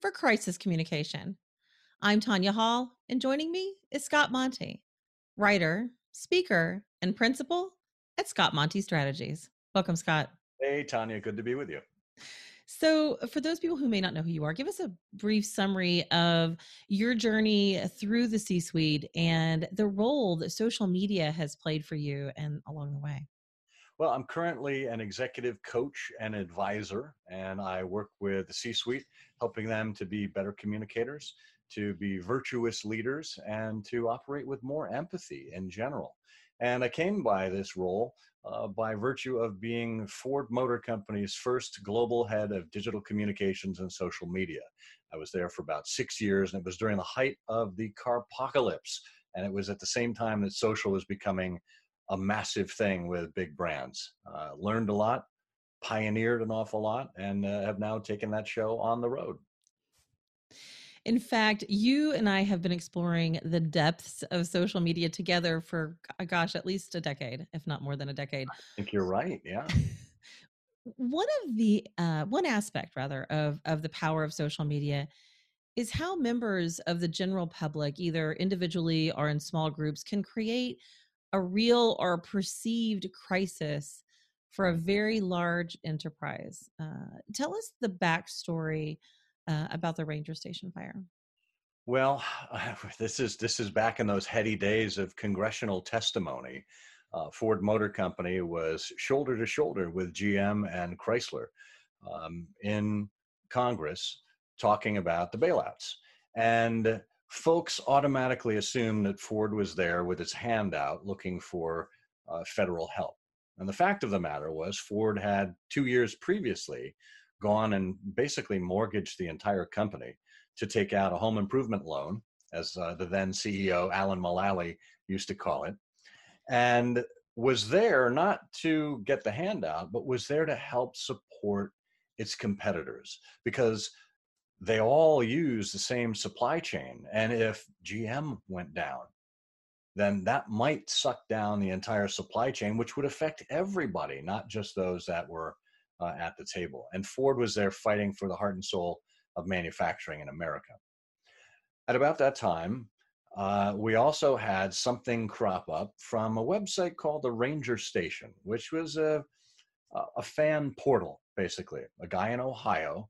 for crisis communication. I'm Tanya Hall, and joining me is Scott Monty, writer, speaker, and principal at Scott Monty Strategies. Welcome, Scott. Hey, Tanya. Good to be with you. So, for those people who may not know who you are, give us a brief summary of your journey through the C suite and the role that social media has played for you and along the way. Well, I'm currently an executive coach and advisor, and I work with the C suite, helping them to be better communicators, to be virtuous leaders, and to operate with more empathy in general. And I came by this role uh, by virtue of being Ford Motor Company's first global head of digital communications and social media. I was there for about six years, and it was during the height of the car apocalypse. And it was at the same time that social was becoming a massive thing with big brands. Uh, learned a lot, pioneered an awful lot, and uh, have now taken that show on the road. In fact, you and I have been exploring the depths of social media together for, gosh, at least a decade, if not more than a decade. I think you're right. Yeah. one of the uh, one aspect, rather, of of the power of social media is how members of the general public, either individually or in small groups, can create a real or perceived crisis for a very large enterprise. Uh, tell us the backstory uh, about the Ranger Station fire. Well, this is this is back in those heady days of congressional testimony. Uh, Ford Motor Company was shoulder to shoulder with GM and Chrysler um, in Congress talking about the bailouts. And folks automatically assumed that Ford was there with its hand out looking for uh, federal help. And the fact of the matter was, Ford had two years previously gone and basically mortgaged the entire company to take out a home improvement loan, as uh, the then CEO Alan Mulally used to call it, and was there not to get the handout, but was there to help support its competitors because they all use the same supply chain. And if GM went down, then that might suck down the entire supply chain, which would affect everybody, not just those that were uh, at the table. And Ford was there fighting for the heart and soul of manufacturing in America. At about that time, uh, we also had something crop up from a website called the Ranger Station, which was a, a fan portal, basically. A guy in Ohio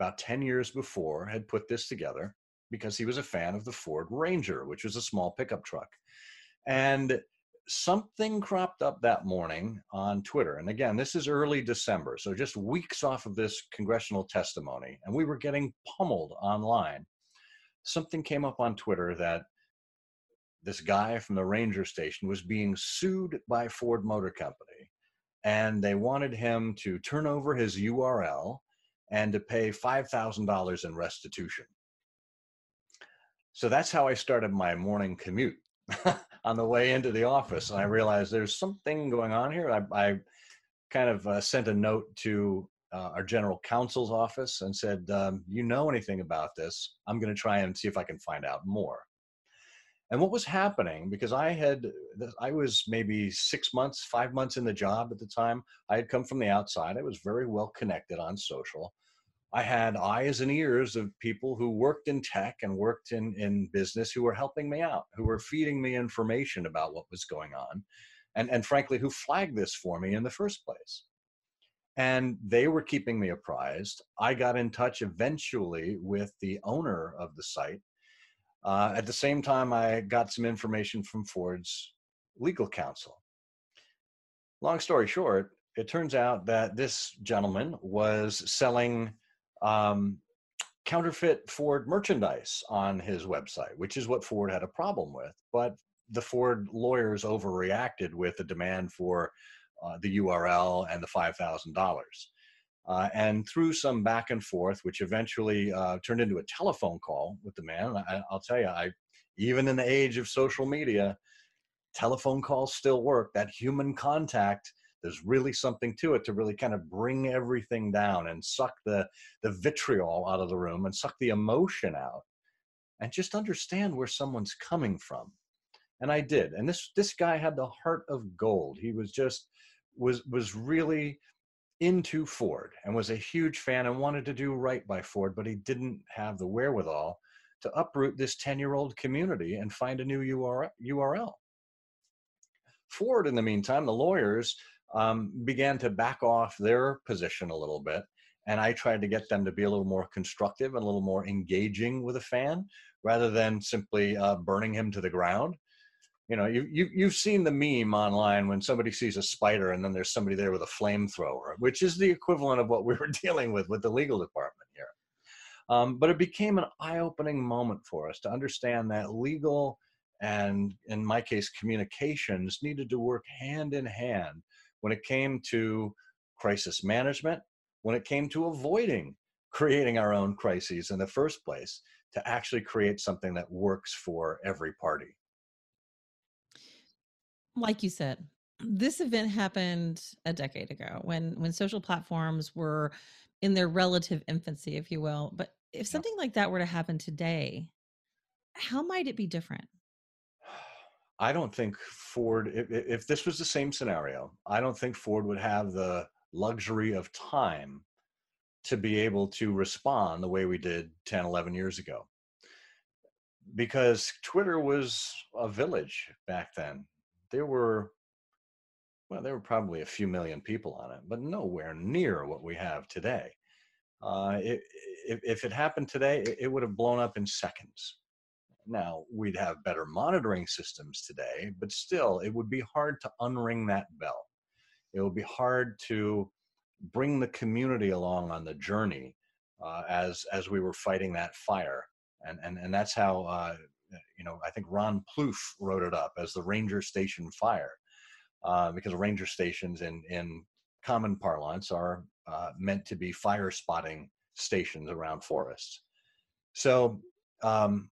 about 10 years before, had put this together because he was a fan of the Ford Ranger, which was a small pickup truck. And something cropped up that morning on Twitter. And again, this is early December, so just weeks off of this congressional testimony, and we were getting pummeled online. Something came up on Twitter that this guy from the Ranger station was being sued by Ford Motor Company, and they wanted him to turn over his URL and to pay $5,000 in restitution. So that's how I started my morning commute on the way into the office. And I realized there's something going on here. I, I kind of uh, sent a note to uh, our general counsel's office and said, um, You know anything about this? I'm going to try and see if I can find out more. And what was happening, because I had, I was maybe six months, five months in the job at the time. I had come from the outside. I was very well connected on social. I had eyes and ears of people who worked in tech and worked in, in business who were helping me out, who were feeding me information about what was going on, and, and frankly, who flagged this for me in the first place. And they were keeping me apprised. I got in touch eventually with the owner of the site. Uh, at the same time, I got some information from Ford's legal counsel. Long story short, it turns out that this gentleman was selling um, counterfeit Ford merchandise on his website, which is what Ford had a problem with. But the Ford lawyers overreacted with the demand for uh, the URL and the $5,000. Uh, and through some back and forth, which eventually uh, turned into a telephone call with the man, I, will tell you, I even in the age of social media, telephone calls still work. That human contact, there's really something to it to really kind of bring everything down and suck the the vitriol out of the room and suck the emotion out, and just understand where someone's coming from. And I did. And this this guy had the heart of gold. He was just was was really into Ford and was a huge fan and wanted to do right by Ford, but he didn't have the wherewithal to uproot this 10 year old community and find a new URL. Ford, in the meantime, the lawyers um, began to back off their position a little bit. And I tried to get them to be a little more constructive and a little more engaging with a fan rather than simply uh, burning him to the ground you know you, you you've seen the meme online when somebody sees a spider and then there's somebody there with a flamethrower which is the equivalent of what we were dealing with with the legal department here. Um, but it became an eye-opening moment for us to understand that legal and in my case communications needed to work hand in hand when it came to crisis management when it came to avoiding creating our own crises in the first place to actually create something that works for every party like you said, this event happened a decade ago when when social platforms were in their relative infancy, if you will. But if something like that were to happen today, how might it be different? I don't think Ford, if, if, this was the same scenario, I don't think Ford would have the luxury of time to be able to respond the way we did 10, 11 years ago. Because Twitter was a village back then there were well there were probably a few million people on it but nowhere near what we have today. Uh, it, if, if it happened today it, it would have blown up in seconds. Now we'd have better monitoring systems today but still it would be hard to unring that bell. It would be hard to bring the community along on the journey uh, as as we were fighting that fire and and, and that's how uh, you know, I think Ron Ploof wrote it up as the ranger station fire, uh, because ranger stations in in common parlance are uh, meant to be fire spotting stations around forests. So um,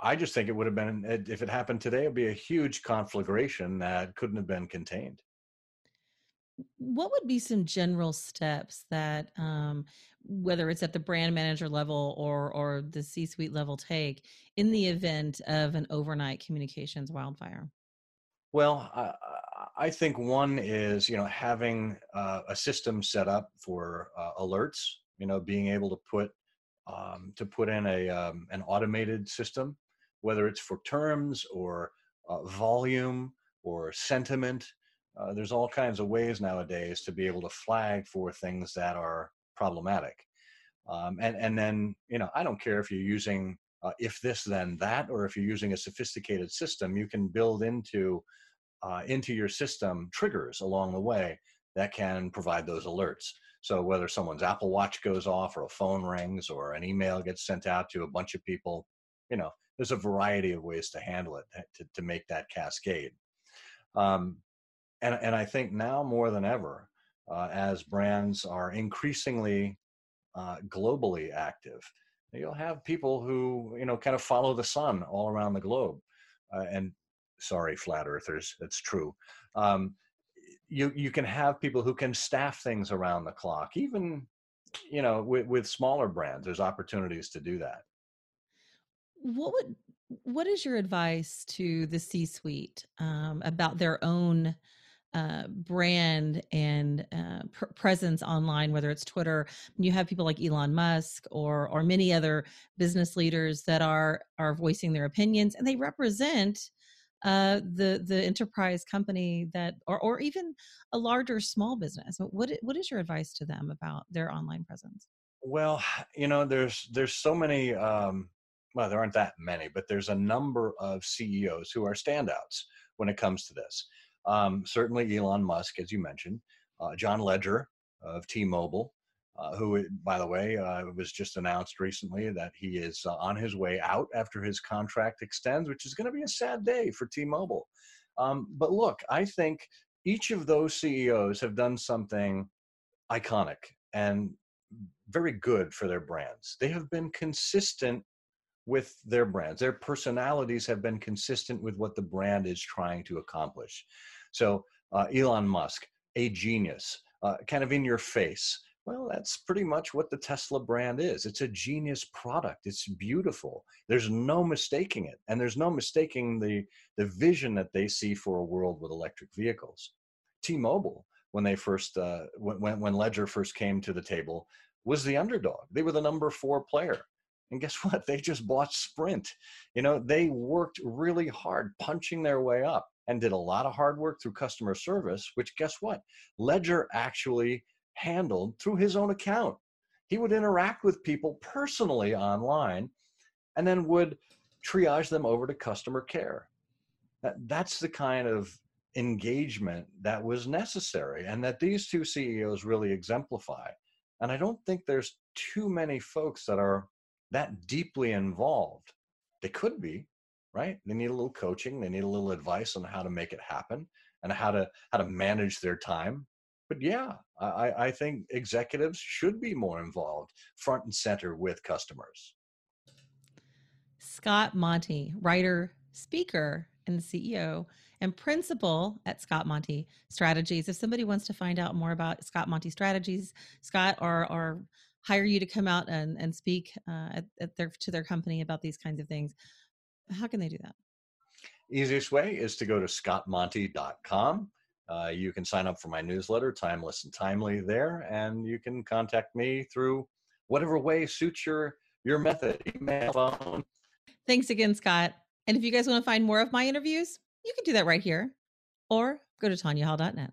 I just think it would have been if it happened today, it'd be a huge conflagration that couldn't have been contained what would be some general steps that um, whether it's at the brand manager level or or the c suite level take in the event of an overnight communications wildfire? Well i, I think one is you know having uh, a system set up for uh, alerts you know being able to put um, to put in a um, an automated system whether it's for terms or uh, volume or sentiment uh, there's all kinds of ways nowadays to be able to flag for things that are problematic. Um, and, and then, you know, I don't care if you're using uh, if this, then that, or if you're using a sophisticated system, you can build into, uh, into your system triggers along the way that can provide those alerts. So whether someone's Apple Watch goes off or a phone rings or an email gets sent out to a bunch of people, you know, there's a variety of ways to handle it to, to make that cascade. Um, and and I think now more than ever, uh, as brands are increasingly uh, globally active, you'll have people who you know kind of follow the sun all around the globe. Uh, and sorry, flat earthers, it's true. Um, you you can have people who can staff things around the clock, even you know with, with smaller brands. There's opportunities to do that. What would what is your advice to the C-suite um, about their own uh, brand and uh, pr- presence online, whether it's Twitter, you have people like Elon Musk or or many other business leaders that are are voicing their opinions, and they represent uh, the the enterprise company that, or or even a larger small business. What what is your advice to them about their online presence? Well, you know, there's there's so many. Um, well, there aren't that many, but there's a number of CEOs who are standouts when it comes to this. Um, certainly Elon Musk, as you mentioned, uh, John Legere of T-Mobile, uh, who, by the way, uh, was just announced recently that he is uh, on his way out after his contract extends, which is going to be a sad day for T-Mobile. Um, but look, I think each of those CEOs have done something iconic and very good for their brands. They have been consistent with their brands. Their personalities have been consistent with what the brand is trying to accomplish. So, uh, Elon Musk, a genius, uh, kind of in your face. Well, that's pretty much what the Tesla brand is. It's a genius product. It's beautiful. There's no mistaking it. And there's no mistaking the, the vision that they see for a world with electric vehicles. T Mobile, when they first, uh, when, when Legere first came to the table, was the underdog. They were the number four player. And guess what? They just bought Sprint. You know, they worked really hard punching their way up and did a lot of hard work through customer service, which guess what? Legere actually handled through his own account. He would interact with people personally online and then would triage them over to customer care. That, that's the kind of engagement that was necessary and that these two CEOs really exemplify. And I don't think there's too many folks that are that deeply involved. They could be, right? They need a little coaching, they need a little advice on how to make it happen and how to how to manage their time. But yeah, I, I think executives should be more involved front and center with customers. Scott Monty, writer, speaker, and CEO and principal at Scott Monty Strategies. If somebody wants to find out more about Scott Monty Strategies, Scott, or or hire you to come out and, and speak uh, at, at their to their company about these kinds of things, how can they do that? Easiest way is to go to scottmonty.com. Uh, you can sign up for my newsletter, Timeless and Timely, there, and you can contact me through whatever way suits your your method, email, phone. Thanks again, Scott. And if you guys want to find more of my interviews, you can do that right here or go to tanyahall.net.